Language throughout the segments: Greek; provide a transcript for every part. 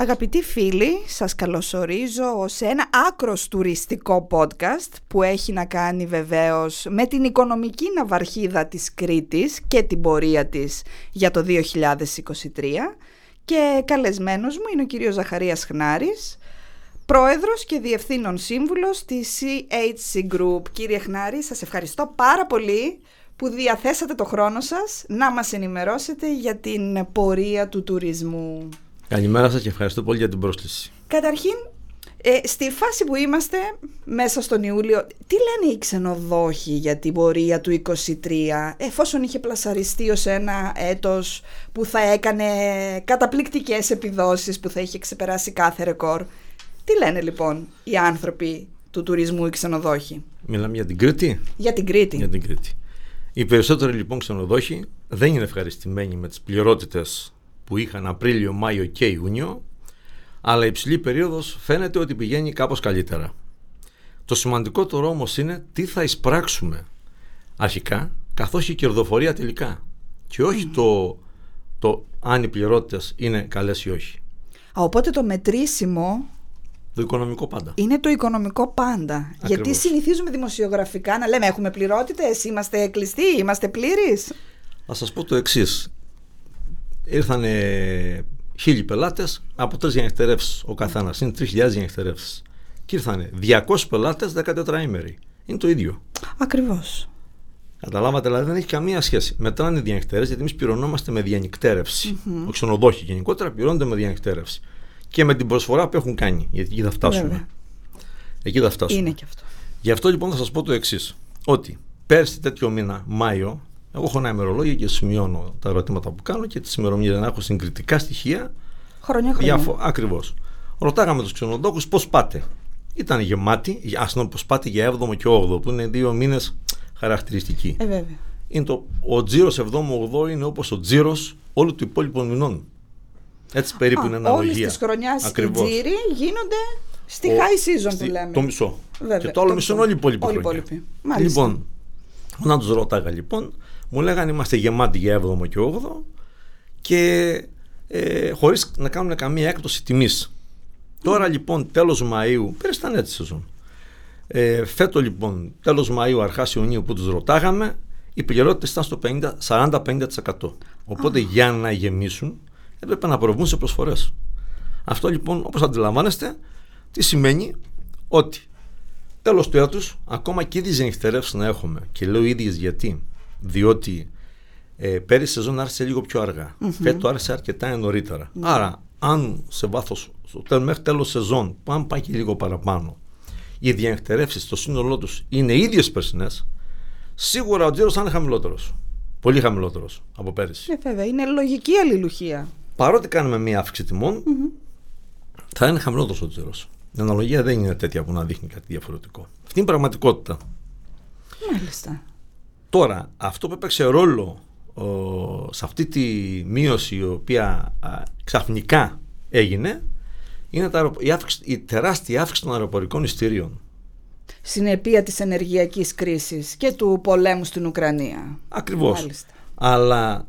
Αγαπητοί φίλοι, σας καλωσορίζω σε ένα άκρος τουριστικό podcast που έχει να κάνει βεβαίως με την οικονομική ναυαρχίδα της Κρήτης και την πορεία της για το 2023 και καλεσμένος μου είναι ο κύριος Ζαχαρίας Χνάρης, πρόεδρος και διευθύνων σύμβουλος της CHC Group. Κύριε Χνάρη, σας ευχαριστώ πάρα πολύ που διαθέσατε το χρόνο σας να μας ενημερώσετε για την πορεία του τουρισμού. Καλημέρα σας και ευχαριστώ πολύ για την πρόσκληση. Καταρχήν, ε, στη φάση που είμαστε μέσα στον Ιούλιο, τι λένε οι ξενοδόχοι για την πορεία του 23, εφόσον είχε πλασαριστεί ως ένα έτος που θα έκανε καταπληκτικές επιδόσεις, που θα είχε ξεπεράσει κάθε ρεκόρ; Τι λένε λοιπόν οι άνθρωποι του τουρισμού οι ξενοδόχοι; Μιλάμε για την Κρήτη; Για την Κρήτη. Για την Κρήτη. Οι περισσότεροι λοιπόν ξενοδόχοι δεν είναι ευχαριστημένοι με τις πληρότητες που είχαν Απρίλιο, Μάιο και Ιούνιο, αλλά η υψηλή περίοδος φαίνεται ότι πηγαίνει κάπως καλύτερα. Το σημαντικότερο όμως είναι τι θα εισπράξουμε αρχικά, καθώς η κερδοφορία τελικά. Και όχι το, το αν οι πληρότητες είναι καλές ή όχι. Α, οπότε το μετρήσιμο το οικονομικό πάντα. Είναι το οικονομικό πάντα. Γιατί συνηθίζουμε δημοσιογραφικά να λέμε έχουμε πληρότητες, είμαστε κλειστοί, είμαστε πλήρεις. Θα σας πω το εξής. Ήρθαν χίλιοι πελάτες από τρεις διανυκτερεύσεις ο καθένας. Είναι 3.000 διανυκτερεύσεις. Και ήρθαν 200 πελάτες 14 ημέρη. Είναι το ίδιο. Ακριβώς. Καταλάβατε, δηλαδή δεν έχει καμία σχέση. Μετράνε οι διανυκτερεύσει γιατί εμείς πληρωνόμαστε με διανυκτέρευση. Mm-hmm. Ο ξενοδόχοι γενικότερα πληρώνονται με διανυκτέρευση και με την προσφορά που έχουν κάνει. Γιατί εκεί θα φτάσουμε. Βέβαια. Εκεί θα φτάσουμε. Είναι και αυτό. Γι' αυτό λοιπόν θα σας πω το εξής. Ότι πέρσι τέτοιο μήνα, Μάιο, εγώ έχω ένα ημερολόγιο και σημειώνω τα ερωτήματα που κάνω και τις ημερομηνίες να έχω συγκριτικά στοιχεία. Χρόνια χρόνια. Φο... Ακριβώς. Ρωτάγαμε τους ξενοδόχους πώς πάτε. Ήταν γεμάτοι, ας πούμε, πώ πάτε για 7ο και 8ο, που είναι δύο μήνες χαρακτηριστικοί. Ε, βέβαια. Είναι το, ο τζίρος 7ο-8ο είναι όπως ο τζίρος όλου του υπόλοιπου μηνών. Έτσι περίπου είναι αναλογία. Όλη τη χρονιάς οι τζίροι γίνονται στη ο, high season στη, που λέμε. Το μισό. Βέβαια, και το άλλο το μισό είναι όλοι οι υπόλοιποι. Όλοι υπόλοιποι. Λοιπόν, να τους ρώταγα λοιπόν, μου λέγανε είμαστε γεμάτοι για 7ο και 8ο και ε, χωρίς να κάνουν καμία έκπτωση τιμής. Τώρα λοιπόν τέλος Μαου, πέρυσι ήταν έτσι σεζόν. Ε, φέτο λοιπόν τέλος Μαου, αρχάς Ιουνίου που τους ρωτάγαμε, οι πληρότητες ήταν στο 40-50%. Οπότε για να γεμίσουν έπρεπε να προβούν σε προσφορές. Αυτό λοιπόν, όπως αντιλαμβάνεστε, τι σημαίνει; Ότι τέλος του έτους, ακόμα και ίδιε νυχτερεύσεις να έχουμε. Και λέω ίδιες γιατί, διότι ε, πέρυσι η σεζόν άρχισε λίγο πιο αργά. Mm-hmm. Φέτος άρχισε αρκετά νωρίτερα. Mm-hmm. Άρα, αν σε βάθος, μέχρι τέλος σεζόν, αν πάει και λίγο παραπάνω, οι διανυκτερεύσει στο σύνολό τους είναι ίδιες περσινές, σίγουρα ο τζίρο θα είναι χαμηλότερος. Πολύ χαμηλότερος από πέρυσι. Ε, βέβαια, είναι λογική αλληλουχία παρότι κάνουμε μία αύξηση τιμών, mm-hmm. θα είναι χαμηλότερος ο τζίρο. Η αναλογία δεν είναι τέτοια που να δείχνει κάτι διαφορετικό. Αυτή είναι η πραγματικότητα. Μάλιστα. Τώρα, αυτό που έπαιξε ρόλο ο, σε αυτή τη μείωση η οποία α, ξαφνικά έγινε είναι τα, η, αύξηση, η τεράστια αύξηση των αεροπορικών ειστήριων. Συνεπία της ενεργειακής κρίσης και του πολέμου στην Ουκρανία. Ακριβώς. Αλλά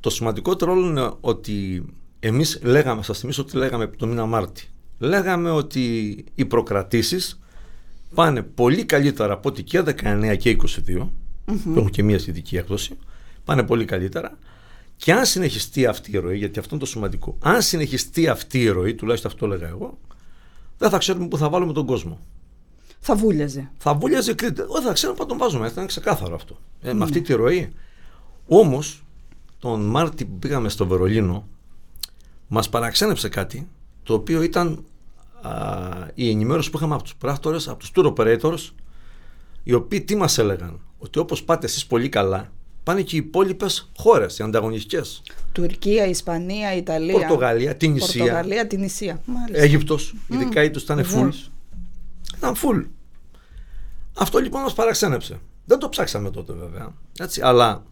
το σημαντικότερο όλο είναι ότι εμείς λέγαμε, σας θυμίσω ότι λέγαμε το μήνα Μάρτι. Λέγαμε ότι οι προκρατήσεις πάνε πολύ καλύτερα από ό,τι και 19 και 22, mm-hmm. Που έχουν και μία σχετική έκδοση, πάνε πολύ καλύτερα. Και αν συνεχιστεί αυτή η ροή, γιατί αυτό είναι το σημαντικό, αν συνεχιστεί αυτή η ροή, τουλάχιστον αυτό έλεγα εγώ, δεν θα ξέρουμε πού θα βάλουμε τον κόσμο. Θα βούλιαζε. Θα βούλιαζε Κρήτη. Δεν θα ξέρουμε πού τον βάζουμε. Θα είναι ξεκάθαρο αυτό. Ε, Με αυτή τη ροή. Όμως, τον Μάρτι που πήγαμε στο Βερολίνο μας παραξένεψε κάτι το οποίο ήταν α, η ενημέρωση που είχαμε από τους πράκτορες, από τους tour operators οι οποίοι τι μας έλεγαν; Ότι όπως πάτε εσείς πολύ καλά πάνε και οι υπόλοιπες χώρες, οι ανταγωνιστικές. Τουρκία, Ισπανία, Ιταλία. Πορτογαλία, την Ισία. Πορτογαλία, την Ισία. Αίγυπτος, ειδικά mm, ήταν full. Ήταν full. Αυτό λοιπόν μας παραξένεψε. Δεν το ψάξαμε τότε βέβαια. Έτσι, αλλά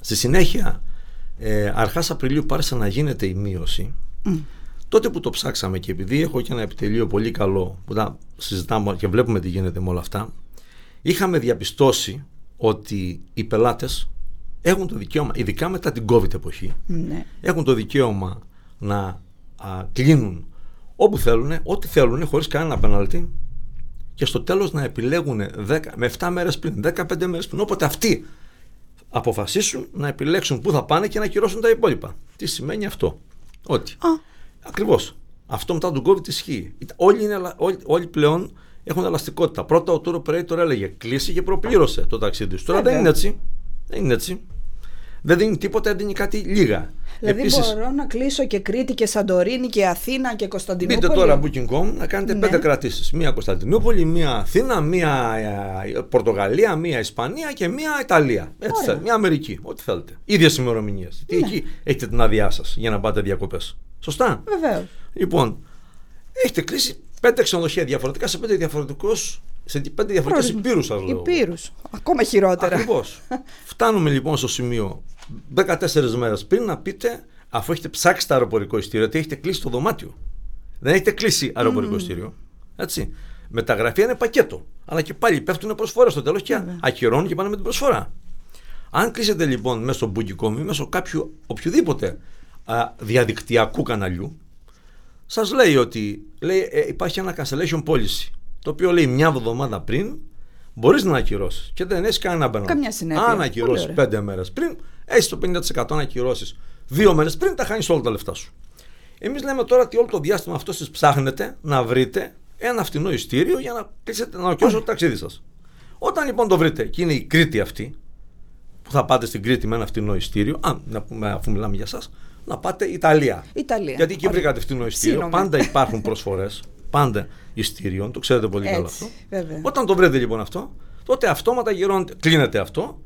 Στη συνέχεια, ε, αρχάς Απριλίου πάρεσε να γίνεται η μείωση. Τότε που το ψάξαμε και επειδή έχω και ένα επιτελείο πολύ καλό που τα συζητάμε και βλέπουμε τι γίνεται με όλα αυτά, είχαμε διαπιστώσει ότι οι πελάτες έχουν το δικαίωμα, ειδικά μετά την COVID εποχή, ναι. έχουν το δικαίωμα να α, κλείνουν όπου θέλουν, ό,τι θέλουν, χωρίς κανένα πέναλτι και στο τέλος να επιλέγουν 10, με 7 μέρες πριν, 15 μέρες πριν. Όποτε αυτοί αποφασίσουν να επιλέξουν πού θα πάνε και να ακυρώσουν τα υπόλοιπα. Τι σημαίνει αυτό, Ότι. Ακριβώς. Αυτό μετά τον COVID ισχύει. Όλοι, είναι, όλοι, όλοι πλέον έχουν ελαστικότητα. Πρώτα ο Τούρο Operator έλεγε κλείσει και προπλήρωσε το ταξίδι του. Τώρα δεν είναι έτσι. Δεν είναι έτσι. Δεν δίνει τίποτα, δίνει κάτι λίγα. Δηλαδή Επίσης, μπορώ να κλείσω και Κρήτη και Σαντορίνη και Αθήνα και Κωνσταντινούπολη. Μπείτε τώρα Booking.com να κάνετε ναι. πέντε κρατήσεις. Μία Κωνσταντινούπολη, μία Αθήνα, μία ε, Πορτογαλία, μία Ισπανία και μία Ιταλία. Έτσι θέλετε. Μία Αμερική. Ό,τι θέλετε. ίδιες ημερομηνίες. Ναι. Εκεί έχετε την άδειά σας για να πάτε διακοπές. Σωστά. Βεβαίως. Λοιπόν, έχετε κλείσει πέντε ξενοδοχεία διαφορετικά σε πέντε διαφορετικούς σε πέντε διαφορετικές υπήρου, σα λέω. Υπήρου. Ακόμα χειρότερα. Ακριβώς. Φτάνουμε λοιπόν στο σημείο 14 μέρες πριν να πείτε, αφού έχετε ψάξει το αεροπορικό ειστήριο, ότι έχετε κλείσει το δωμάτιο. Δεν έχετε κλείσει αεροπορικό mm. ειστήριο. Έτσι. Μεταγραφή είναι πακέτο. Αλλά και πάλι πέφτουν προσφορές στο τέλος και ακυρώνουν και πάνε με την προσφορά. Αν κλείσετε λοιπόν μέσω Booking.com ή μέσω κάποιου οποιοδήποτε α, διαδικτυακού καναλιού, σας λέει ότι λέει, ε, υπάρχει ένα cancellation policy το οποίο λέει μια εβδομάδα πριν μπορείς να ακυρώσεις και δεν έχεις κανένα μπαίνοντα. Καμιά συνέπεια. Αν ακυρώσεις πέντε μέρες πριν, έχεις το 50% να ακυρώσεις δύο μέρες πριν, τα χάνεις όλα τα λεφτά σου. Εμείς λέμε τώρα ότι όλο το διάστημα αυτό σας ψάχνετε να βρείτε ένα φτηνό ειστήριο για να κλείσετε να οκιώσετε το ταξίδι σας. Όταν λοιπόν το βρείτε και είναι η Κρήτη αυτή, που θα πάτε στην Κρήτη με ένα φτηνό ειστήριο, αν, να πούμε, αφού μιλάμε για εσά, να πάτε Ιταλία. Ιταλία. Γιατί εκεί βρήκατε φτηνό ειστήριο. Πάντα υπάρχουν προσφορές. πάντα ειστήριων, το ξέρετε πολύ καλά αυτό. Βέβαια. Όταν το βρείτε λοιπόν αυτό, τότε αυτόματα γυρώνεται, κλείνεται αυτό,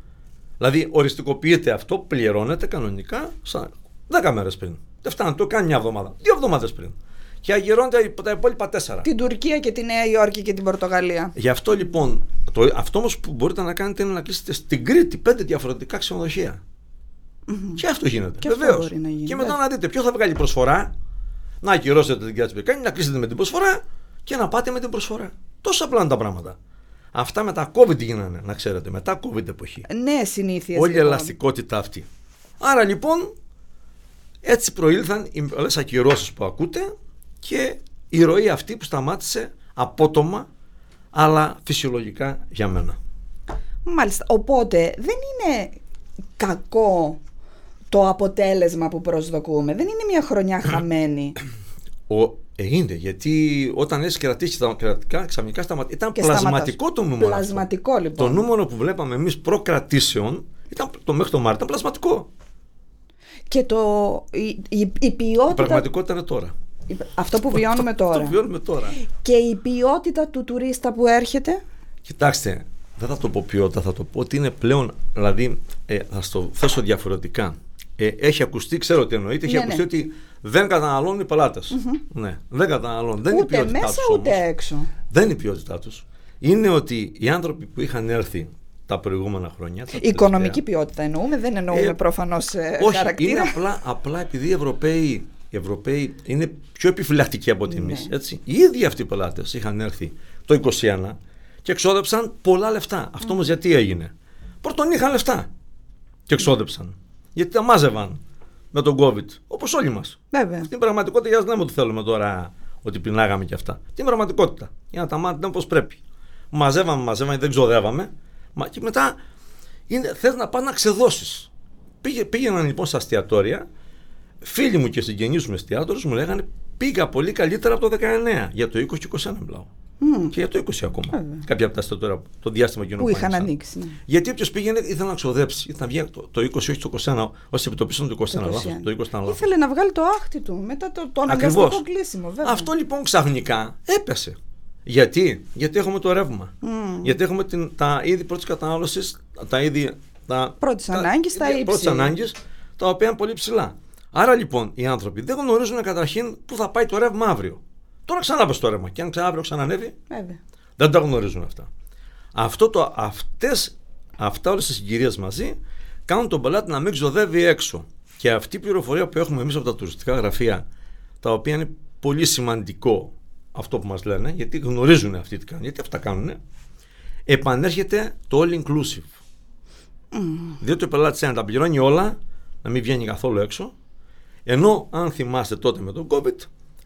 δηλαδή οριστικοποιείται αυτό, πληρώνεται κανονικά σαν 10 μέρες πριν. Δεν φτάνει, το κάνει μια εβδομάδα, δύο εβδομάδες πριν. Και αγυρώνεται τα υπόλοιπα τέσσερα. Την Τουρκία και τη Νέα Υόρκη και την Πορτογαλία. Γι' αυτό λοιπόν, το, αυτό όμως που μπορείτε να κάνετε είναι να κλείσετε στην Κρήτη πέντε διαφορετικά ξενοδοχεία. Mm-hmm. Και αυτό γίνεται. Βεβαίως. Και μετά να δείτε ποιο θα βγάλει προσφορά, να ακυρώσετε την κάτση να κλείσετε με την προσφορά και να πάτε με την προσφορά. Τόσο απλά είναι τα πράγματα. Αυτά μετά COVID γίνανε, να ξέρετε, μετά COVID εποχή. Ναι, συνήθεια. Όλη η λοιπόν. ελαστικότητα αυτή. Άρα λοιπόν, έτσι προήλθαν οι πολλές ακυρώσεις που ακούτε και η ροή αυτή που σταμάτησε απότομα, αλλά φυσιολογικά για μένα. Μάλιστα. Οπότε δεν είναι κακό το αποτέλεσμα που προσδοκούμε. Δεν είναι μια χρονιά χαμένη. Ο, ε, είναι, γιατί όταν έχει κρατήσεις τα κρατικά, ξαφνικά σταματήσει. Ήταν πλασματικό το νούμερο. Πλασματικό αυτό. λοιπόν. Το νούμερο που βλέπαμε εμείς προκρατήσεων ήταν το μέχρι το Μάρτιο ήταν πλασματικό. Και το, η, η, η ποιότητα. Η πραγματικότητα είναι τώρα. Αυτό που βιώνουμε τώρα. Αυτό βιώνουμε τώρα. Και η ποιότητα του τουρίστα που έρχεται; Κοιτάξτε, δεν θα το πω ποιότητα, θα το πω ότι είναι πλέον, δηλαδή, ε, θα το θέσω διαφορετικά ε, έχει ακουστεί, ξέρω τι εννοείται, έχει ναι, ακουστεί ναι. ότι δεν καταναλώνουν οι πελατε Ναι, δεν καταναλώνουν. Δεν ούτε είναι η μέσα τους, ούτε έξω. Δεν είναι η ποιότητά τους. Είναι ότι οι άνθρωποι που είχαν έρθει τα προηγούμενα χρόνια. Τα Οικονομική ποιότητα εννοούμε, δεν εννοούμε ε, προφανώς ε, όχι, χαρακτήρα. Είναι απλά, απλά επειδή οι Ευρωπαίοι, οι Ευρωπαίοι είναι πιο επιφυλακτικοί από ότι εμείς. Ναι. Οι ίδιοι αυτοί οι πελάτε είχαν έρθει το 2021 και εξόδεψαν πολλά λεφτά. Αυτό όμως γιατί έγινε; Πρώτον είχαν λεφτά και εξόδεψαν. Γιατί τα μάζευαν με τον COVID. Όπως όλοι μας. Βέβαια. Στην πραγματικότητα, για να λέμε ότι θέλουμε τώρα ότι πεινάγαμε και αυτά. Την πραγματικότητα. Για να τα μάθουμε όπως πρέπει. Μαζεύαμε, μαζεύαμε, δεν ξοδεύαμε. Μα και μετά θες να πας να ξεδώσεις. Πήγε, πήγαιναν λοιπόν στα αστιατόρια. Φίλοι μου και συγγενείς μου εστιατόρους μου λέγανε πήγα πολύ καλύτερα από το 19. Για το 20 και 21 μιλάω. Mm. Και για το 20 ακόμα. Βέβαια. Κάποια από τα τώρα, το διάστημα κοινό που είχαν ανοίξει. Ναι. Γιατί όποιος πήγαινε ήθελε να ξοδέψει, ήθελε να βγει το, το 20 όχι το 21, ω επιτοπίσεων του 21. Το 20. Το 20 λάθος. Ήθελε να βγάλει το άχτη του μετά το, το αναγκαστικό κλείσιμο. Βέβαια. Αυτό λοιπόν ξαφνικά έπεσε. Γιατί, Γιατί έχουμε το ρεύμα. Mm. Γιατί έχουμε την, τα είδη πρώτης κατανάλωσης, τα είδη. Πρώτης ανάγκης, τα ύψη. Πρώτης ανάγκης, τα οποία είναι πολύ ψηλά. Άρα λοιπόν οι άνθρωποι δεν γνωρίζουν καταρχήν πού θα πάει το ρεύμα αύριο. Τώρα ξανά πες το ρεύμα. Και αν ξανά αύριο ξανανεύει, Βέβαια. δεν τα γνωρίζουν αυτά. Αυτό το, αυτές, αυτά όλες τις συγκυρίες μαζί κάνουν τον πελάτη να μην ξοδεύει έξω. Και αυτή η πληροφορία που έχουμε εμείς από τα τουριστικά γραφεία, τα οποία είναι πολύ σημαντικό αυτό που μας λένε, γιατί γνωρίζουν αυτοί τι κάνουν, γιατί αυτά κάνουν, επανέρχεται το all inclusive. Mm. Διότι ο πελάτης να τα πληρώνει όλα, να μην βγαίνει καθόλου έξω, Ενώ αν θυμάστε τότε με τον COVID,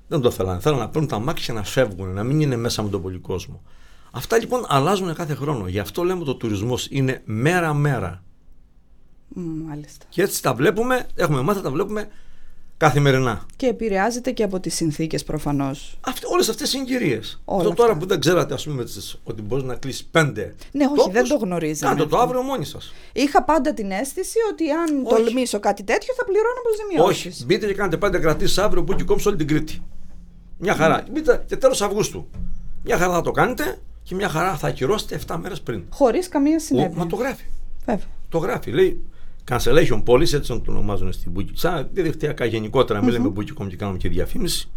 δεν το θέλανε. Θέλανε να παίρνουν τα μάξια να φεύγουν, να μην είναι μέσα με τον πολύ κόσμο. Αυτά λοιπόν αλλάζουν κάθε χρόνο. Γι' αυτό λέμε ότι ο τουρισμός είναι μέρα-μέρα. Μάλιστα. Και έτσι τα βλέπουμε, έχουμε μάθει τα βλέπουμε καθημερινά. Και επηρεάζεται και από τις συνθήκες προφανώς. Όλες αυτές οι συγκυρίες. Αυτό τώρα που δεν ξέρατε, ας πούμε, ότι μπορείς να κλείσεις πέντε. Ναι, όχι, τόπους, δεν το γνωρίζετε. Κάντε το αύριο μόνοι σας. Είχα πάντα την αίσθηση ότι αν όχι. τολμήσω κάτι τέτοιο θα πληρώνω αποζημιώσει. Όχι. Μπείτε και κάνετε πέντε κρατήσεις αύριο που έχει κόψει όλη την Κρήτη. Μια χαρά. Mm. Μπείτε και τέλος Αυγούστου. Μια χαρά θα το κάνετε και μια χαρά θα ακυρώσετε 7 μέρες πριν. Χωρίς καμία συνέπεια. Μα το γράφει. Βέβαια. Το γράφει. Λέει cancellation policy, έτσι να το ονομάζουν στην Μπούκη. Σαν διαδικτυακά γενικότερα, μην mm-hmm. λέμε Μπούκη και κάνουμε και διαφήμιση.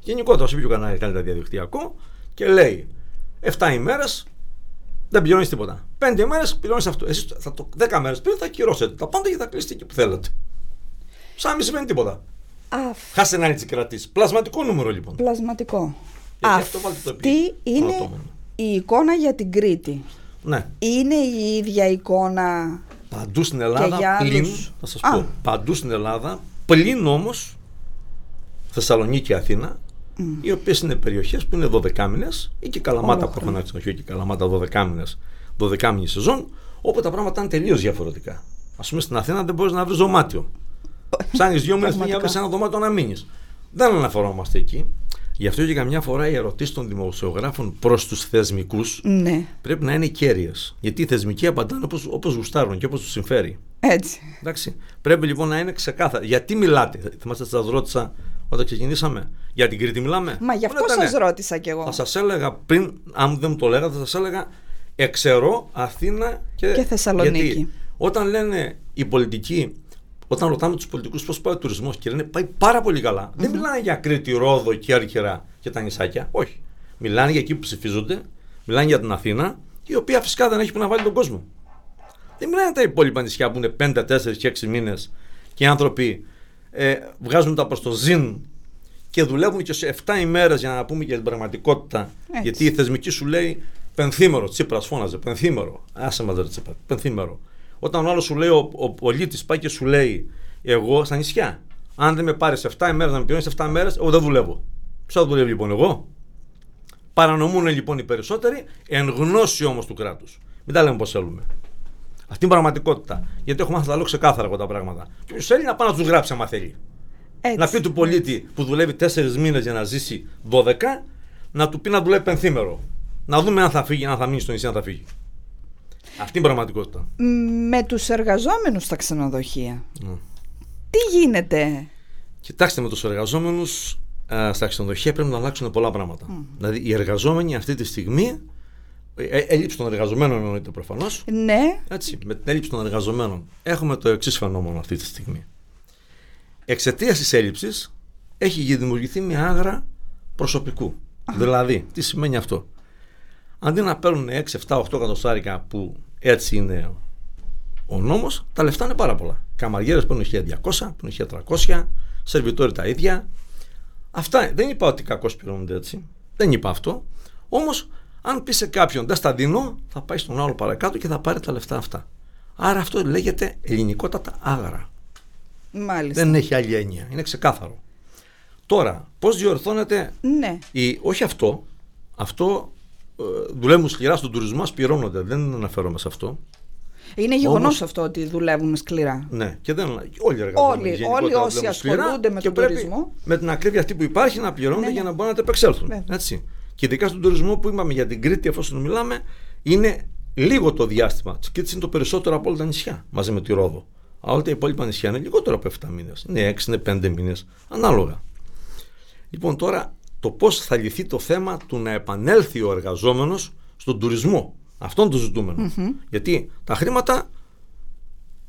Γενικότερα, σε ποιο κανάλι κάνετε διαδικτυακό και λέει 7 ημέρες δεν πληρώνεις τίποτα. 5 ημέρες πληρώνεις αυτό. Εσείς θα το 10 μέρες πριν θα ακυρώσετε τα πάντα και θα κλείσετε εκεί που θέλετε. Σαν μην σημαίνει τίποτα. Αφ... Χάσε να έτσι κρατήσει. Πλασματικό νούμερο λοιπόν. Πλασματικό. Αυτή είναι η εικόνα για την Κρήτη. Ναι. Είναι η ίδια εικόνα Παντού στην Ελλάδα πλην, θα σας πω, παντού στην Ελλάδα, πλην όμως Θεσσαλονίκη και Αθήνα, mm. οι οποίες είναι περιοχές που είναι 12 μήνες ή και Καλαμάτα που έχουν όχι και Καλαμάτα 12 μήνες, 12 μήνες σεζόν, όπου τα πράγματα είναι τελείως διαφορετικά. Ας πούμε στην Αθήνα δεν μπορείς να βρεις δωμάτιο. Ψάχνεις δύο μήνες για σε ένα δωμάτιο να μείνεις. Δεν αναφερόμαστε εκεί. Γι' αυτό και καμιά φορά οι ερωτήσεις των δημοσιογράφων προς τους θεσμικούς ναι. πρέπει να είναι κέρυες. Γιατί οι θεσμικοί απαντάνε όπως γουστάρουν και όπως τους συμφέρει. Έτσι. Εντάξει. Πρέπει λοιπόν να είναι ξεκάθαρο. Γιατί μιλάτε, θυμάστε, σας ρώτησα όταν ξεκινήσαμε. Για την Κρήτη μιλάμε. Μα γι' αυτό σας ρώτησα κι εγώ. Θα σας έλεγα πριν, αν δεν μου το λέγατε, θα σας έλεγα εξαιρώ Αθήνα και, και Θεσσαλονίκη. Γιατί όταν λένε οι πολιτικοί όταν ρωτάμε τους πολιτικούς πώς πάει ο τουρισμός και λένε πάει πάρα πολύ καλά, mm-hmm. δεν μιλάνε για Κρήτη, Ρόδο, Κέρκυρα και τα νησάκια. Όχι. Μιλάνε για εκεί που ψηφίζονται, μιλάνε για την Αθήνα, η οποία φυσικά δεν έχει που να βάλει τον κόσμο. Δεν μιλάνε για τα υπόλοιπα νησιά που είναι 5, 4 και 6 μήνες και οι άνθρωποι ε, βγάζουν τα προς το ζήν και δουλεύουν και σε 7 ημέρες για να πούμε για την πραγματικότητα. Έτσι. Γιατί η θεσμική σου λέει πενθήμερο. Τσίπρας φώναζε, πενθήμερο. Άσε μας, Τσίπρα, πενθήμερο. Όταν ο άλλος σου λέει, ο, ο πολίτης πάει και σου λέει, εγώ στα νησιά, αν δεν με πάρεις 7 ημέρες να με πληρώνεις 7 μέρες, εγώ δεν δουλεύω. Ποιος θα δουλεύει λοιπόν εγώ; Παρανομούν λοιπόν οι περισσότεροι εν γνώση όμως του κράτους. Μην τα λέμε πώς θέλουμε. Αυτή είναι η πραγματικότητα. Γιατί έχω μάθει τα λέω ξεκάθαρα από τα πράγματα. Και ποιος θέλει να πάει να τους γράψει, άμα θέλει. Έτσι. Να πει του πολίτη που δουλεύει 4 μήνες για να ζήσει 12, να του πει να δουλεύει πενθήμερο. Να δούμε αν θα φύγει, αν θα μείνει στο νησί, αν θα φύγει. Αυτή είναι η πραγματικότητα. Με τους εργαζόμενους στα ξενοδοχεία. Ναι. Τι γίνεται; Κοιτάξτε με τους εργαζόμενους στα ξενοδοχεία πρέπει να αλλάξουν πολλά πράγματα. Δηλαδή οι εργαζόμενοι αυτή τη στιγμή ε, ε, έλλειψη των εργαζομένων εννοείται προφανώς. Ναι. Έτσι, με την έλλειψη των εργαζομένων έχουμε το εξής φαινόμενο αυτή τη στιγμή. Εξαιτίας της έλλειψης έχει δημιουργηθεί μια άγρα προσωπικού. Δηλαδή, τι σημαίνει αυτό; Αντί να παίρνουν 6, 7, 8 εκατοστάρικα που έτσι είναι ο νόμος, τα λεφτά είναι πάρα πολλά. Καμαριέρες παίρνουν 1200, παίρνουν 1300, σερβιτόροι τα ίδια. Αυτά δεν είπα ότι κακώς πληρώνονται έτσι. Δεν είπα αυτό. Όμως, αν πει σε κάποιον δεν στα δίνω, θα πάει στον άλλο παρακάτω και θα πάρει τα λεφτά αυτά. Άρα αυτό λέγεται ελληνικότατα άγρα. Μάλιστα. Δεν έχει άλλη έννοια. Είναι ξεκάθαρο. Τώρα, πώς διορθώνεται. Ναι. Η... Όχι αυτό. Αυτό ε, δουλεύουν σκληρά στον τουρισμό, πληρώνονται. Δεν αναφέρομαι σε αυτό. Είναι γεγονός αυτό ότι δουλεύουμε σκληρά. Ναι, και δεν, όλοι οι εργαζόμενοι. Όλοι, όλοι όσοι ασχολούνται με τον τουρισμό. Με την ακρίβεια αυτή που υπάρχει να πληρώνονται ναι, για ναι. να μπορούν να τα επεξέλθουν. Έτσι. Και ειδικά στον τουρισμό που είπαμε για την Κρήτη, εφόσον μιλάμε, είναι λίγο το διάστημα. Της Κρήτης είναι το περισσότερο από όλα τα νησιά μαζί με τη Ρόδο. Αλλά όλα τα υπόλοιπα νησιά είναι λιγότερο από 7 μήνες. Είναι 6, είναι 5 μήνες, ανάλογα. Λοιπόν, τώρα το πώς θα λυθεί το θέμα του να επανέλθει ο εργαζόμενος στον τουρισμό. Αυτόν το ζητούμενο. Γιατί τα χρήματα,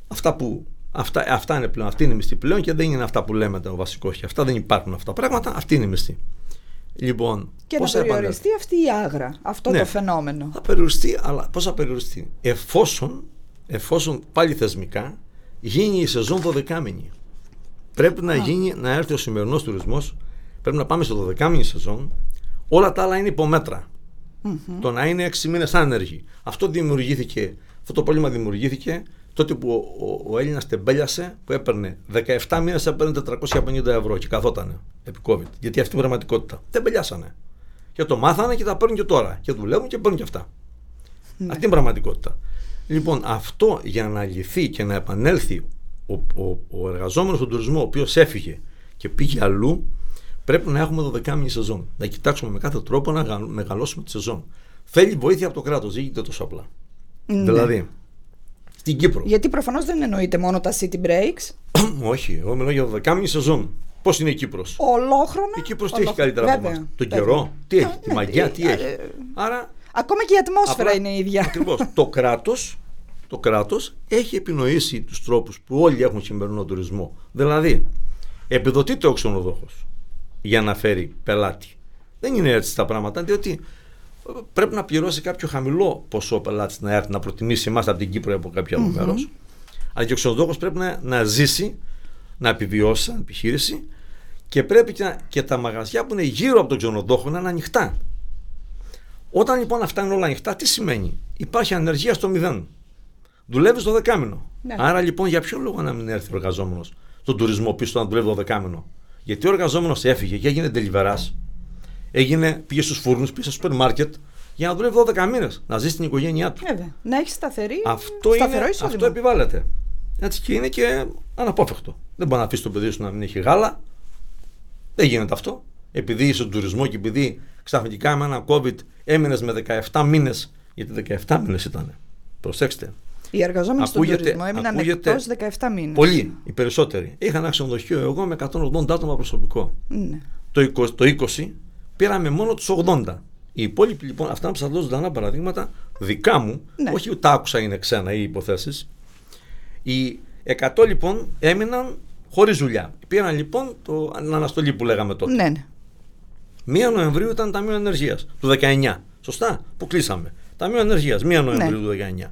αυτά που Αυτά, αυτά είναι πλέον, αυτή είναι η μισθή πλέον και δεν είναι αυτά που λέμε το βασικό. Και αυτά δεν υπάρχουν αυτά τα πράγματα, αυτή είναι η μισθή. Λοιπόν, και πώς να περιοριστεί αυτή η άγρα, αυτό ναι, το φαινόμενο. Θα περιοριστεί, αλλά πώς θα περιοριστεί; Εφόσον, εφόσον πάλι θεσμικά γίνει η σεζόν 12 μήνη. Πρέπει να, γίνει, να έρθει ο σημερινός τουρισμός Πρέπει να πάμε στο 12 μήνη σεζόν. Όλα τα άλλα είναι υπομέτρα. Mm-hmm. Το να είναι 6 μήνες άνεργοι. Αυτό δημιουργήθηκε, αυτό το πρόβλημα δημιουργήθηκε τότε που ο, ο, ο Έλληνας τεμπέλιασε, που έπαιρνε 17 μήνες, έπαιρνε 450 ευρώ και καθότανε επί COVID. Γιατί αυτή η πραγματικότητα. Τεμπελιάσανε. Και το μάθανε και τα παίρνουν και τώρα. Και δουλεύουν και παίρνουν και αυτά. Ναι. Αυτή είναι η πραγματικότητα. Λοιπόν, αυτό για να λυθεί και να επανέλθει ο, ο, ο εργαζόμενος στον τουρισμό, ο οποίος έφυγε και πήγε αλλού, πρέπει να έχουμε 12 μήνε σεζόν. Να κοιτάξουμε με κάθε τρόπο να μεγαλώσουμε τη σεζόν. Θέλει βοήθεια από το κράτος, δεν γίνεται τόσο απλά. Ναι. Δηλαδή, στην Κύπρο. Γιατί προφανώς δεν εννοείται μόνο τα city breaks. Όχι, εγώ μιλάω για 12 μήνε σεζόν. Πώς είναι η Κύπρος; Ολόχρονα. Η Κύπρος τι έχει καλύτερα από εμάς; Τον καιρό, τι έχει, τη ναι, μαγιά, τι έχει; Ε, Άρα. Ακόμα και η ατμόσφαιρα είναι η ίδια. Ακριβώς. το κράτος το κράτος έχει επινοήσει τους τρόπους που όλοι έχουν σημερινό τουρισμό. Δηλαδή, επιδοτείται ο ξενοδόχος για να φέρει πελάτη. Δεν είναι έτσι τα πράγματα, διότι πρέπει να πληρώσει κάποιο χαμηλό ποσό πελάτης να έρθει να προτιμήσει εμάς από την Κύπρο ή από κάποιο άλλο μέρος. Αλλά και ο ξενοδόχο πρέπει να, να ζήσει, να επιβιώσει σαν επιχείρηση και πρέπει και, και τα μαγαζιά που είναι γύρω από τον ξενοδόχο να είναι ανοιχτά. Όταν λοιπόν αυτά είναι όλα ανοιχτά, τι σημαίνει; Υπάρχει ανεργία στο μηδέν. Δουλεύεις το δεκάμινο. Ναι. Άρα λοιπόν για ποιο λόγο να μην έρθει ο εργαζόμενος στον τουρισμό πίσω να δουλεύει το δεκάμινο. Γιατί ο εργαζόμενος έφυγε και έγινε τελειβερά, έγινε, πήγε στους φούρνους, πήγε στο σούπερ μάρκετ για να δουλεύει 12 μήνες, να ζει στην οικογένειά του. Βέβαια. Να έχει σταθερή. Αυτό, είναι, αυτό επιβάλλεται. Έτσι και είναι και αναπόφευκτο. Δεν μπορεί να αφήσει το παιδί σου να μην έχει γάλα. Δεν γίνεται αυτό. Επειδή είσαι στον τουρισμό και επειδή ξαφνικά με ένα COVID έμεινες με 17 μήνες. Γιατί 17 μήνες ήταν. Προσέξτε. Οι εργαζόμενοι στον τουρισμό έμειναν εκτός 17 μήνες. Πολλοί, οι περισσότεροι. Είχα ένα ξενοδοχείο εγώ με 180 άτομα προσωπικό. Ναι. Το, 20, το 20 πήραμε μόνο τους 80. Οι υπόλοιποι λοιπόν, αυτά που σας δώσω ζωντανά παραδείγματα, δικά μου, ναι. όχι ούτε άκουσα είναι ξένα ή υποθέσεις. Οι 100 λοιπόν έμειναν χωρίς δουλειά. Πήραν λοιπόν το αναστολή που λέγαμε τότε. Ναι, ναι. 1 Νοεμβρίου ήταν Ταμείο Ενεργείας του 19. Σωστά, που κλείσαμε. Ταμείο Ενεργείας, 1 Νοεμβρίου ναι. του 19.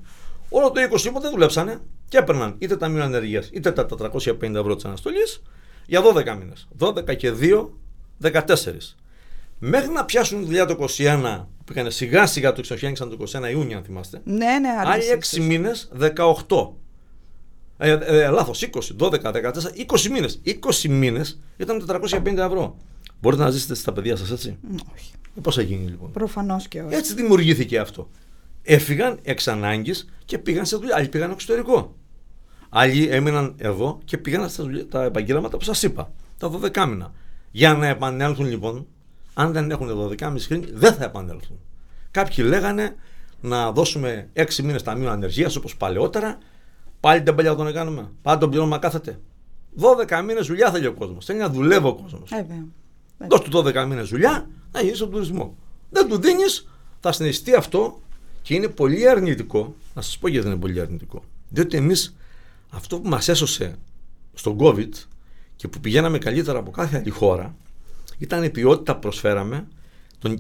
Όλο το 20 λοιπόν δεν δουλέψανε και έπαιρναν είτε ταμείο ανεργία είτε τα 450 ευρώ της αναστολής για 12 μήνες. 12 και 2, 14. Μέχρι να πιάσουν δουλειά το 21, που πήγανε σιγά σιγά το ξεχένιξαν το 21 Ιούνιο, αν θυμάστε. Ναι, ναι, Άλλοι 6 μήνες, 18. Ε, ε, Λάθος, 20, 12, 14, 20 μήνες. 20 μήνες ήταν 450 ευρώ. Μπορείτε να ζήσετε στα παιδιά σας έτσι; Όχι. Ε, Πώς θα γίνει λοιπόν; Προφανώς και όχι. Έτσι δημιουργήθηκε αυτό έφυγαν εξ ανάγκης και πήγαν σε δουλειά. Άλλοι πήγαν στο εξωτερικό. Άλλοι έμειναν εδώ και πήγαν στα δουλειά, τα επαγγέλματα που σας είπα. Τα 12 μήνα. Για να επανέλθουν λοιπόν, αν δεν έχουν 12 μήνε χρόνια, δεν θα επανέλθουν. Κάποιοι λέγανε να δώσουμε 6 μήνες ταμείο ανεργίας όπως παλαιότερα. Πάλι δεν παλιά τον κάνουμε. Πάλι τον πληρώνουμε κάθεται. 12 μήνες δουλειά θέλει ο κόσμος. Θέλει να δουλεύει ο κόσμος. Δώσ' του 12 μήνες δουλειά να γίνει στον τουρισμό. Δεν του δίνεις, θα συνιστεί αυτό και είναι πολύ αρνητικό, να σας πω γιατί είναι πολύ αρνητικό. Διότι εμείς αυτό που μας έσωσε στον COVID και που πηγαίναμε καλύτερα από κάθε άλλη χώρα ήταν η ποιότητα που προσφέραμε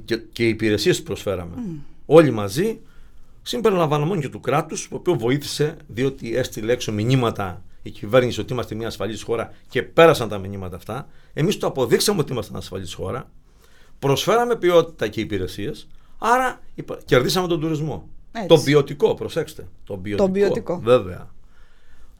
και, και οι υπηρεσίες που προσφέραμε. Mm. Όλοι μαζί, συμπεριλαμβανομένου και του κράτους, το οποίο βοήθησε διότι έστειλε έξω μηνύματα η κυβέρνηση ότι είμαστε μια ασφαλής χώρα και πέρασαν τα μηνύματα αυτά. Εμείς το αποδείξαμε ότι είμαστε μια ασφαλής χώρα. Προσφέραμε ποιότητα και υπηρεσίες, Άρα κερδίσαμε τον τουρισμό. Έτσι. Το ποιοτικό, προσέξτε. Το ποιοτικό, το ποιοτικό. Βέβαια.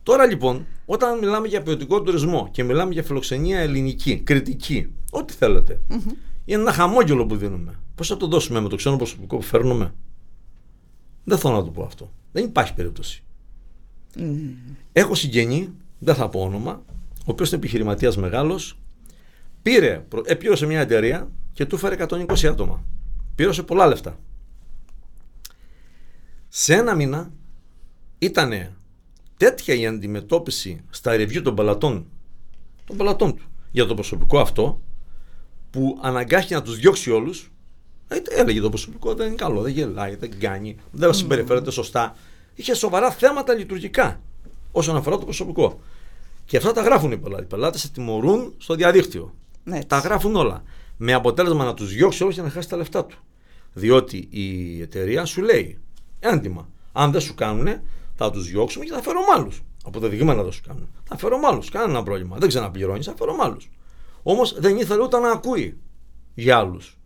Τώρα λοιπόν, όταν μιλάμε για ποιοτικό τουρισμό και μιλάμε για φιλοξενία ελληνική, κριτική, ό,τι θέλετε, mm-hmm. είναι ένα χαμόγελο που δίνουμε. Πώς θα το δώσουμε με το ξένο προσωπικό που φέρνουμε; Δεν θέλω να το πω αυτό. Δεν υπάρχει περίπτωση. Mm. Έχω συγγενή, δεν θα πω όνομα, ο οποίος είναι επιχειρηματίας μεγάλος, πήρε, επήρωσε μια εταιρεία και του φέρε 120 άτομα. Πλήρωσε πολλά λεφτά. Σε ένα μήνα ήταν τέτοια η αντιμετώπιση στα review των πελατών, των πελατών του για το προσωπικό αυτό που αναγκάστηκε να τους διώξει όλους ε, έλεγε το προσωπικό δεν είναι καλό, δεν γελάει, δεν κάνει, δεν συμπεριφέρεται σωστά. Είχε σοβαρά θέματα λειτουργικά όσον αφορά το προσωπικό. Και αυτά τα γράφουν οι πελάτε. Οι πελάτες σε τιμωρούν στο διαδίκτυο. Τα γράφουν όλα με αποτέλεσμα να τους διώξει όλους και να χάσει τα λεφτά του. Διότι η εταιρεία σου λέει έντιμα. Αν δεν σου κάνουν, θα τους διώξουμε και θα φέρω άλλους. Αποδεδειγμένα δεν σου κάνουν. Θα φέρω άλλους. Κανένα πρόβλημα. Δεν ξαναπληρώνεις, θα φέρω άλλους. Όμως δεν ήθελε ούτε να ακούει για άλλους.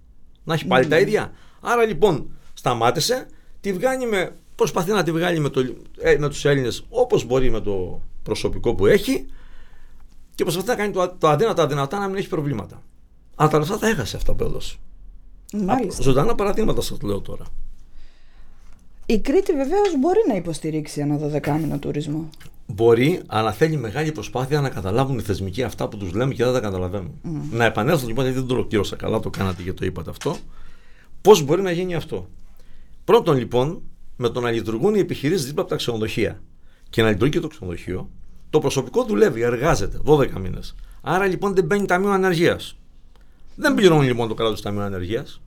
Να έχει πάλι τα ίδια. Άρα λοιπόν σταμάτησε, τη βγάνει με προσπαθεί να τη βγάλει με, το, ε, με τους Έλληνες όπως μπορεί με το προσωπικό που έχει και προσπαθεί να κάνει το, το αδύνατο αδυνατά να μην έχει προβλήματα. Αλλά τα λεφτά τα έχασε αυτά που έδωσε. Μάλιστα. Ζωντανά παραδείγματα σας το λέω τώρα. Η Κρήτη βεβαίως μπορεί να υποστηρίξει ένα δωδεκάμινο τουρισμό. Μπορεί, αλλά θέλει μεγάλη προσπάθεια να καταλάβουν οι θεσμικοί αυτά που τους λέμε και δεν τα καταλαβαίνουν. Mm. Να επανέλθουν λοιπόν, γιατί δεν το ολοκλήρωσα καλά, το κάνατε και το είπατε αυτό. Πώς μπορεί να γίνει αυτό; Πρώτον λοιπόν, με το να λειτουργούν οι επιχειρήσεις δίπλα από τα ξενοδοχεία και να λειτουργεί και το ξενοδοχείο, το προσωπικό δουλεύει, εργάζεται 12 μήνες. Άρα λοιπόν δεν μπαίνει ταμείο ανεργίας. Δεν πληρώνει λοιπόν το κράτος ταμείο ανεργίας.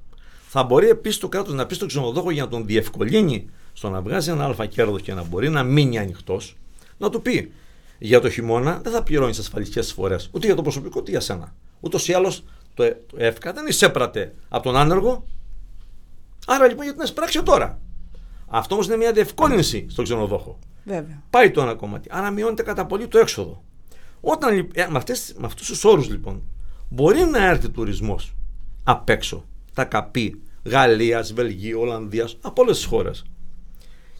Θα μπορεί επίσης το κράτος να πει στο ξενοδόχο για να τον διευκολύνει στο να βγάζει ένα αλφα κέρδος και να μπορεί να μείνει ανοιχτός, να του πει για το χειμώνα δεν θα πληρώνεις ασφαλιστικές εισφορές ούτε για το προσωπικό ούτε για σένα. Ούτως ή άλλως το ΕΦΚΑ δεν εισέπρατε από τον άνεργο. Άρα λοιπόν γιατί να εισπράξει τώρα. Αυτό όμως είναι μια διευκόλυνση στο ξενοδόχο. Βέβαια. Πάει το ένα κομμάτι. Άρα μειώνεται κατά πολύ το έξοδο. Όταν, ε, με, με αυτούς τους όρους λοιπόν μπορεί να έρθει τουρισμός απ' έξω, τα καπί Γαλλίας, Βελγίου, Ολλανδίας, από όλες τις χώρες.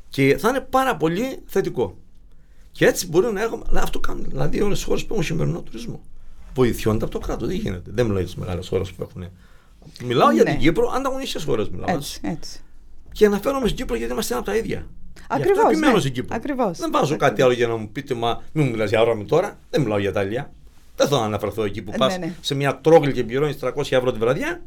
Και θα είναι πάρα πολύ θετικό. Και έτσι μπορεί να έχουμε. Αυτό κάνουν δηλαδή όλες τις χώρες που έχουν σημερινό τουρισμό. Βοηθιώνται από το κράτος. Δεν γίνεται. Δεν μιλάω για τις μεγάλες χώρες που έχουν. Μιλάω ναι. για την Κύπρο, ανταγωνιστικές χώρες μιλάω. Έτσι, έτσι. Και αναφέρομαι στην Κύπρο γιατί είμαστε ένα από τα ίδια. Ακριβώς. Ναι. στην Κύπρο. Ακριβώς. Δεν βάζω κάτι άλλο για να μου πείτε, μα μην μου μιλάς για ώρα τώρα. Δεν μιλάω για Ιταλία. Δεν θα αναφερθώ εκεί που ε, πας ναι, ναι. σε μια τρόγλη και πληρώνεις 300 ευρώ τη βραδιά.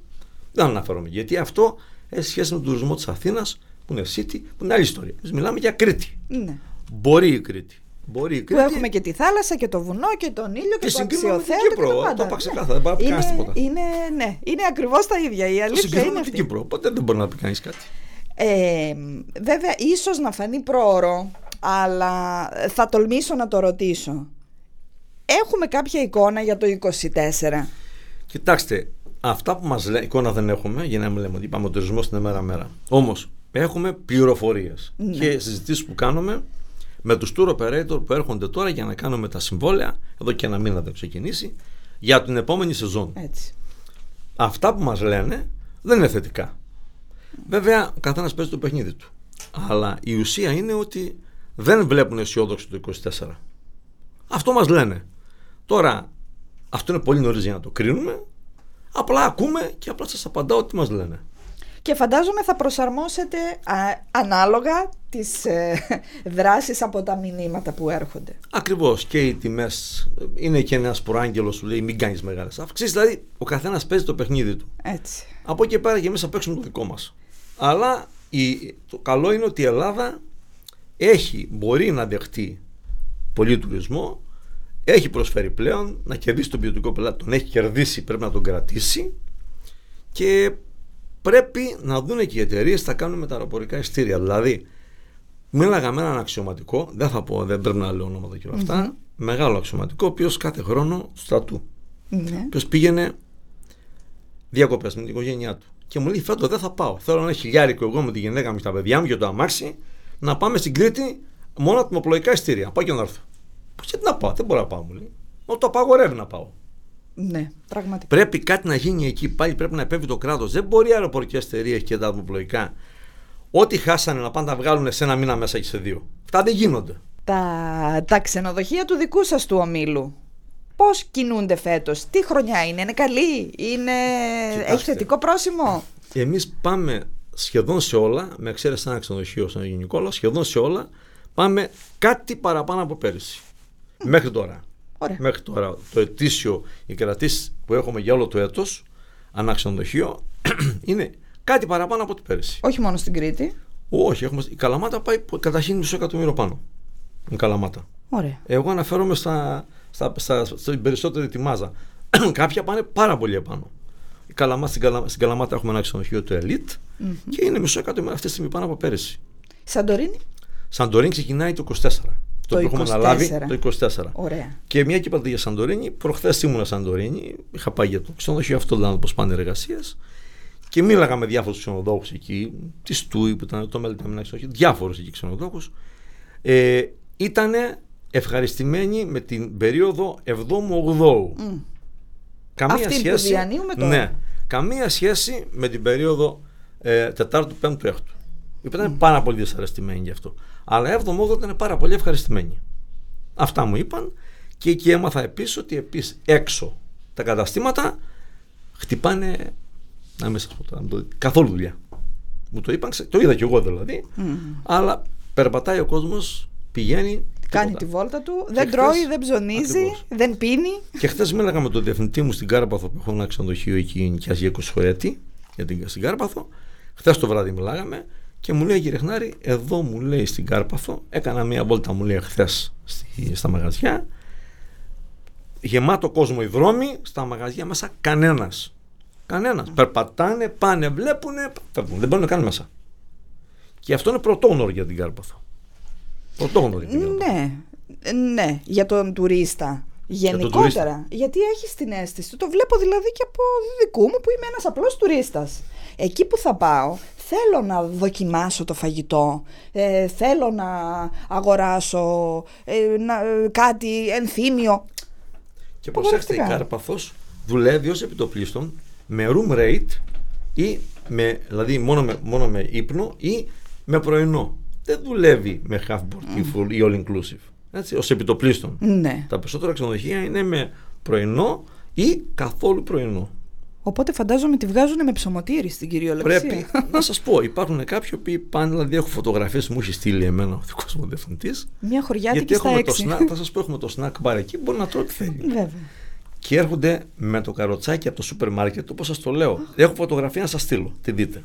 Δεν αναφέρομαι. Γιατί αυτό έχει σχέση με τον τουρισμό της Αθήνας, που είναι city, που είναι άλλη ιστορία. Εμείς μιλάμε για Κρήτη. Ναι. Μπορεί η Κρήτη. Μπορεί η Κρήτη. Που έχουμε και τη θάλασσα και το βουνό και τον ήλιο και, και το αξιοθέατο. Κύπρο, και το, πάντα. το είπα ξεκάθαρα. Δεν μπορεί να πει τίποτα. Είναι, ναι, είναι ακριβώς τα ίδια. Η αλήθεια είναι. την Κύπρο. Οπότε δεν μπορεί να πει κανείς κάτι. Ε, βέβαια, ίσως να φανεί πρόωρο, αλλά θα τολμήσω να το ρωτήσω. Έχουμε κάποια εικόνα για το 24. Κοιτάξτε, αυτά που μας λέει, εικόνα δεν έχουμε, για να μην λέμε ότι είπαμε ο τουρισμό είναι μέρα-μέρα. Όμως, έχουμε πληροφορίες ναι. και συζητήσεις που κάνουμε με τους tour operator που έρχονται τώρα για να κάνουμε τα συμβόλαια, εδώ και ένα μήνα δεν ξεκινήσει, για την επόμενη σεζόν. Έτσι. Αυτά που μας λένε δεν είναι θετικά. Βέβαια, ο καθένας παίζει το παιχνίδι του. Αλλά η ουσία είναι ότι δεν βλέπουν αισιόδοξο το 24. Αυτό μας λένε. Τώρα, αυτό είναι πολύ νωρίς για να το κρίνουμε. Απλά ακούμε και απλά σας απαντάω τι μας λένε. Και φαντάζομαι θα προσαρμόσετε ανάλογα τις ε, δράσεις από τα μηνύματα που έρχονται. Ακριβώς και οι τιμές είναι και ένας προάγγελος που λέει μην κάνεις μεγάλες αύξησεις δηλαδή ο καθένας παίζει το παιχνίδι του. Έτσι. Από εκεί πέρα και εμείς θα παίξουμε το δικό μας. Αλλά η, το καλό είναι ότι η Ελλάδα έχει, μπορεί να δεχτεί πολύ τουρισμό έχει προσφέρει πλέον να κερδίσει τον ποιοτικό πελάτη. Τον έχει κερδίσει, πρέπει να τον κρατήσει και πρέπει να δουν και οι εταιρείες θα κάνουν με τα αεροπορικά ειστήρια. Δηλαδή, μίλαγα με έναν αξιωματικό, δεν θα πω, δεν πρέπει να λέω ονόματα και όλα αυτά, μεγάλο αξιωματικό, ο οποίος κάθε χρόνο στρατού. Ναι. Ο πήγαινε διακοπές με την οικογένειά του. Και μου λέει: Φέτο δεν θα πάω. Θέλω ένα χιλιάρικο εγώ με τη γυναίκα μου και τα παιδιά μου και το αμάξι να πάμε στην Κρήτη μόνο ατμοπλοϊκά ειστήρια. Πάω και να έρθω. Γιατί να πάω, δεν μπορώ να πάω, μου λέει. Μα το απαγορεύει να πάω. Ναι, πραγματικά. Πρέπει κάτι να γίνει εκεί. Πάλι πρέπει να επέμβει το κράτος. Δεν μπορεί οι αεροπορικές εταιρείες και τα ατμοπλοϊκά ό,τι χάσανε να πάνε να βγάλουν σε ένα μήνα μέσα και σε δύο. Αυτά δεν γίνονται. Τα, τα ξενοδοχεία του δικού σας του ομίλου. Πώς κινούνται φέτος, τι χρονιά είναι, είναι καλή, είναι... έχει θετικό πρόσημο; Εμείς πάμε σχεδόν σε όλα, με εξαίρεση ένα ξενοδοχείο σαν γενικό, σχεδόν σε όλα πάμε κάτι παραπάνω από πέρυσι. Μέχρι τώρα. Ωραία. Μέχρι τώρα το ετήσιο, οι κρατήσει που έχουμε για όλο το έτος, ανά ξενοδοχείο, είναι κάτι παραπάνω από την πέρυσι. Όχι μόνο στην Κρήτη. Όχι, έχουμε, η Καλαμάτα πάει καταρχήν μισό εκατομμύριο πάνω. Η Καλαμάτα. Ωραία. Εγώ αναφέρομαι στα, στα, στα, στην περισσότερη τη μάζα. Κάποια πάνε πάρα πολύ επάνω. Η Καλαμάτα, στην, Καλα, στην Καλαμάτα έχουμε ένα ξενοδοχείο του Elite mm-hmm. και είναι μισό εκατομμύριο αυτή τη στιγμή πάνω από πέρυσι. Σαντορίνη; Σαντορίνη ξεκινάει το 24 το, το έχουμε αναλάβει το 24. Ωραία. Και μια και είπατε για Σαντορίνη, προχθές ήμουν Σαντορίνη, είχα πάει για το ξενοδοχείο αυτό, δηλαδή πώ πάνε εργασίες. Και μίλαγα με διάφορους ξενοδόχους εκεί, της Τούι που ήταν το Μέλτεμ, διάφορους εκεί ξενοδόχους. Ε, ήταν ευχαριστημένοι με την περίοδο 7ου-8ου. Mm. Καμία Αυτή σχέση. Που διανύουμε τώρα. Ναι. Καμία σχέση με την περίοδο ε, 4ου, 5ου, 6ου. Οι οποίοι ήταν πάρα πολύ δυσαρεστημένοι γι' αυτό. Αλλά 7ο-8ο ήταν πάρα πολύ ευχαριστημένοι. Αυτά μου είπαν και εκεί έμαθα επίσης ότι επίσης έξω τα καταστήματα χτυπάνε. Να μην σας πω τώρα, καθόλου δουλειά. Μου το είπαν, το είδα κι εγώ δηλαδή. Αλλά περπατάει ο κόσμος, πηγαίνει. Κάνει τη βόλτα του, δεν τρώει, δεν ψωνίζει, δεν πίνει. Και χθες μίλαγα με τον διευθυντή μου στην Κάρπαθο που έχω ένα ξενοδοχείο εκεί νοικιάζει για 20 χρέτη, για την στην Κάρπαθο. Χθες το βράδυ μιλάγαμε και μου λέει κύριε Χνάρη, εδώ μου λέει στην Κάρπαθο, έκανα μία βόλτα μου λέει χθες στα μαγαζιά. Γεμάτο κόσμο οι δρόμοι, στα μαγαζιά μέσα κανένας. Κανένας. Περπατάνε, πάνε, βλέπουν, Δεν μπορούν να κάνουν μέσα. Και αυτό είναι πρωτόγνωρο για την Κάρπαθο. Πρωτόγνωρο για την Κάρπαθο. Ναι, ναι, για τον τουρίστα. Γενικότερα. Για γιατί έχει την αίσθηση. Το βλέπω δηλαδή και από δικού μου που είμαι ένας απλός τουρίστας. Εκεί που θα πάω, θέλω να δοκιμάσω το φαγητό, ε, θέλω να αγοράσω ε, να, ε, κάτι ενθύμιο. Και προσέξτε, η Κάρπαθος δουλεύει ως επιτοπλίστων με room rate ή με, δηλαδή μόνο με, μόνο με ύπνο ή με πρωινό. Δεν δουλεύει με half board ή full ή all inclusive. Έτσι, ως επιτοπλίστων. Ναι. Τα περισσότερα ξενοδοχεία είναι με πρωινό ή καθόλου πρωινό. Οπότε φαντάζομαι τη βγάζουν με ψωμοτήρι στην κυριολεξία. Πρέπει να σας πω, υπάρχουν κάποιοι που πάνε, δηλαδή έχω φωτογραφίες μου έχει στείλει εμένα ο δικός μου διευθυντής. Μια χωριάτικη στα έξι. Το snack, θα σας πω, έχουμε το snack bar εκεί, μπορεί να τρώει ό,τι θέλει. Βέβαια και έρχονται με το καροτσάκι από το σούπερ μάρκετ, όπως σας το λέω. Έχω φωτογραφία να σας στείλω, τη δείτε.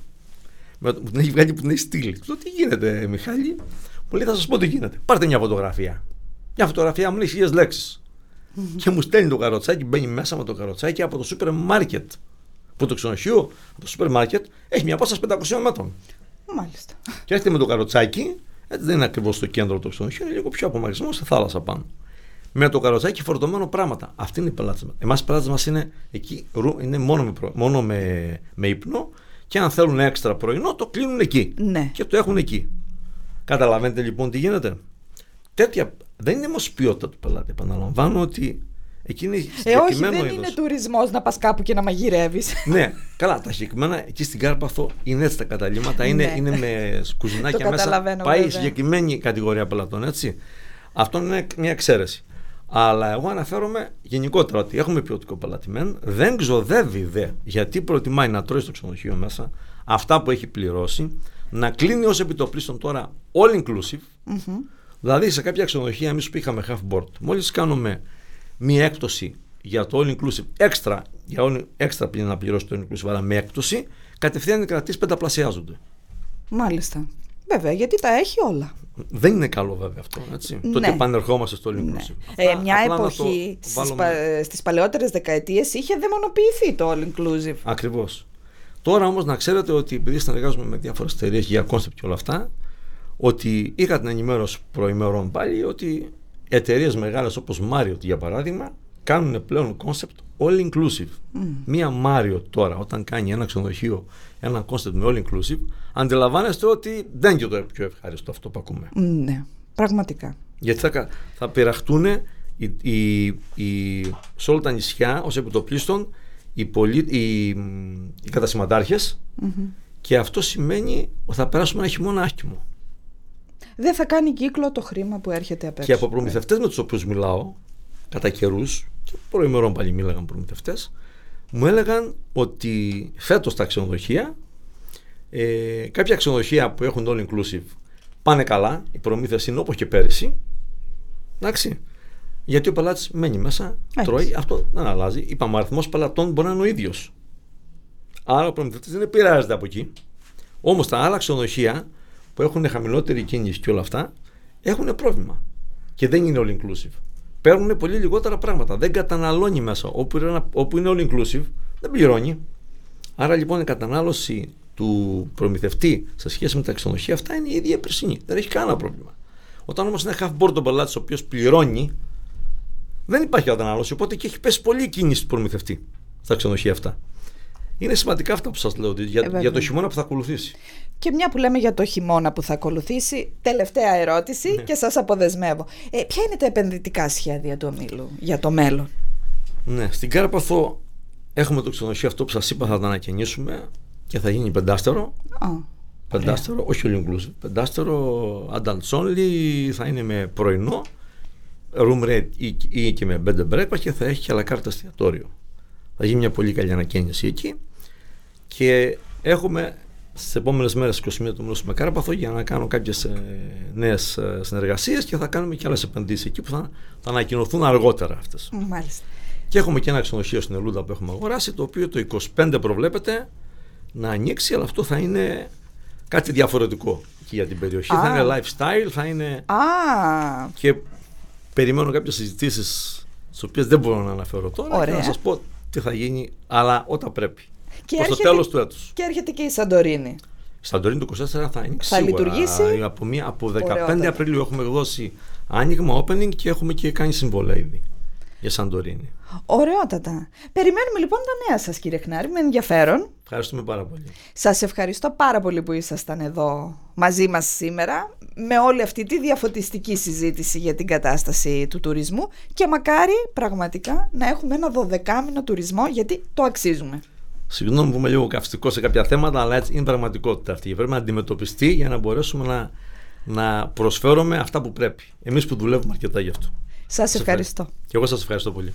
Με, που την έχει βγάλει που την έχει στείλει. Του λέω τι γίνεται, Μιχάλη; Μου λέει θα σας πω τι γίνεται. Πάρτε μια φωτογραφία. Μια φωτογραφία μου λέει χίλιες λέξεις. Και μου στέλνει το καροτσάκι, μπαίνει μέσα με το καροτσάκι από το σούπερ μάρκετ. Που το ξενοδοχείο, από το σούπερ μάρκετ, έχει μια απόσταση 500 μέτρων. Μάλιστα. Και έρχεται με το καροτσάκι, έτσι δεν είναι ακριβώς στο κέντρο του ξενοδοχείου, είναι λίγο πιο απομακρυσμένο στη θάλασσα πάνω με το καροτσάκι φορτωμένο πράγματα. Αυτή είναι η πελάτη μας. Εμάς οι πελάτε μας είναι εκεί, είναι μόνο, με, μόνο με, με ύπνο και αν θέλουν έξτρα πρωινό το κλείνουν εκεί. Ναι. Και το έχουν εκεί. Καταλαβαίνετε λοιπόν τι γίνεται. Τέτοια δεν είναι όμως ποιότητα του πελάτη. Επαναλαμβάνω ότι εκεί είναι Ε, όχι, δεν είδος. είναι τουρισμός να πας κάπου και να μαγειρεύεις. ναι, καλά. Τα συγκεκριμένα εκεί στην Κάρπαθο είναι έτσι τα καταλήμματα. Είναι, ναι. είναι με κουζινάκια μέσα. Πάει συγκεκριμένη κατηγορία πελατών, έτσι. Αυτό είναι μια εξαίρεση. Αλλά εγώ αναφέρομαι γενικότερα ότι έχουμε ποιοτικό πελατημένο, δεν ξοδεύει δε γιατί προτιμάει να τρώει στο ξενοδοχείο μέσα αυτά που έχει πληρώσει, να κλείνει ως επιτοπλίστων τώρα all inclusive. mm Δηλαδή σε κάποια ξενοδοχεία, εμείς που είχαμε half board, μόλις κάνουμε μία έκπτωση για το all inclusive, έξτρα, για all, έξτρα πλην να πληρώσει το all inclusive, αλλά με έκπτωση, κατευθείαν οι κρατήσεις πενταπλασιάζονται. Μάλιστα. Βέβαια, γιατί τα έχει όλα. Δεν είναι καλό βέβαια αυτό. Έτσι. Ναι. Το ότι επανερχόμαστε στο All Inclusive. Ναι. Ε, μια εποχή το στις, πα, στις παλαιότερες δεκαετίες είχε δαιμονοποιηθεί το All Inclusive. Ακριβώς. Τώρα όμως να ξέρετε ότι επειδή συνεργάζομαι με διάφορες εταιρείες για concept και όλα αυτά, ότι είχα την ενημέρωση προ ημερών πάλι ότι εταιρείες μεγάλες όπως Marriott για παράδειγμα κάνουν πλέον concept all inclusive. Mm. Μία Marriott τώρα όταν κάνει ένα ξενοδοχείο ένα concept με all inclusive αντιλαμβάνεστε ότι δεν είναι και το πιο ευχάριστο αυτό που ακούμε. Ναι, πραγματικά. Γιατί θα, θα πειραχτούν οι, οι, οι, σε όλα τα νησιά ως επιτοπλίστων οι, πολί, οι, οι κατασυματάρχες mm-hmm. και αυτό σημαίνει ότι θα περάσουμε ένα χειμώνα άσχημο. Δεν θα κάνει κύκλο το χρήμα που έρχεται απ' Και από προμηθευτές με τους οποίους μιλάω, κατά καιρούς, και προημερών πάλι μίλαγαν προμηθευτές, μου έλεγαν ότι φέτος τα ξενοδοχεία, ε, κάποια ξενοδοχεία που έχουν all inclusive πάνε καλά, οι προμήθειε είναι όπως και πέρυσι. Εντάξει. Γιατί ο πελάτης μένει μέσα, Έτσι. τρώει, αυτό δεν αλλάζει. Είπαμε, ο αριθμός πελατών μπορεί να είναι ο ίδιος. Άρα ο προμηθευτής δεν επηρεάζεται από εκεί. Όμως τα άλλα ξενοδοχεία που έχουν χαμηλότερη κίνηση και όλα αυτά έχουν πρόβλημα. Και δεν είναι all inclusive παίρνουν πολύ λιγότερα πράγματα. Δεν καταναλώνει μέσα. Όπου είναι, όπου είναι all inclusive, δεν πληρώνει. Άρα λοιπόν η κατανάλωση του προμηθευτή σε σχέση με τα ξενοδοχεία αυτά είναι η ίδια περσινή. Δεν έχει κανένα πρόβλημα. Όταν όμως είναι half board τον πελάτης ο οποίος πληρώνει, δεν υπάρχει κατανάλωση. Οπότε και έχει πέσει πολύ η κίνηση του προμηθευτή στα ξενοδοχεία αυτά. Είναι σημαντικά αυτά που σας λέω για, ε, για το χειμώνα που θα ακολουθήσει. Και μια που λέμε για το χειμώνα που θα ακολουθήσει, τελευταία ερώτηση ναι. και σας αποδεσμεύω. Ε, ποια είναι τα επενδυτικά σχέδια του ομίλου για το μέλλον; Ναι, στην Κάρπαθο έχουμε το ξενοδοχείο αυτό που σας είπα θα το ανακαινήσουμε και θα γίνει πεντάστερο. Πεντάστερο, όχι all inclusive. Πεντάστερο adults only θα είναι με πρωινό, room rate ή, ή και με bed and breakfast και θα έχει και αλακάρτα εστιατόριο. Θα γίνει μια πολύ καλή ανακαίνιση εκεί και έχουμε στις επόμενες μέρες 21 του μήνου με Κάρπαθο για να κάνω κάποιες νέες συνεργασίες και θα κάνουμε και άλλες επενδύσεις εκεί που θα, θα ανακοινωθούν αργότερα αυτές. Μάλιστα. Και έχουμε και ένα ξενοδοχείο στην Ελούδα που έχουμε αγοράσει, το οποίο το 25 προβλέπεται να ανοίξει, αλλά αυτό θα είναι κάτι διαφορετικό και για την περιοχή. Θα είναι lifestyle, θα είναι. Α. Και περιμένω κάποιες συζητήσεις, τις οποίες δεν μπορώ να αναφέρω τώρα, Ωραία. και να σας πω τι θα γίνει, αλλά όταν πρέπει. Και Προς το τέλος του έτους. Και έρχεται και η Σαντορίνη. Η Σαντορίνη το 24 θα ανοίξει. Θα σίγουρα. λειτουργήσει. Από, μία, από 15 Απριλίου έχουμε δώσει άνοιγμα, opening και έχουμε και κάνει συμβολέ ήδη για Σαντορίνη. Ωραιότατα. Περιμένουμε λοιπόν τα νέα σας κύριε Χνάρη με ενδιαφέρον. Ευχαριστούμε πάρα πολύ. Σας ευχαριστώ πάρα πολύ που ήσασταν εδώ μαζί μας σήμερα με όλη αυτή τη διαφωτιστική συζήτηση για την κατάσταση του τουρισμού και μακάρι πραγματικά να έχουμε ένα δωδεκάμινο τουρισμό γιατί το αξίζουμε. Συγγνώμη που είμαι λίγο καυστικός σε κάποια θέματα, αλλά έτσι είναι πραγματικότητα αυτή. Πρέπει να αντιμετωπιστεί για να μπορέσουμε να, να προσφέρουμε αυτά που πρέπει. Εμείς που δουλεύουμε αρκετά γι' αυτό. Σας ευχαριστώ. Και εγώ σας ευχαριστώ πολύ.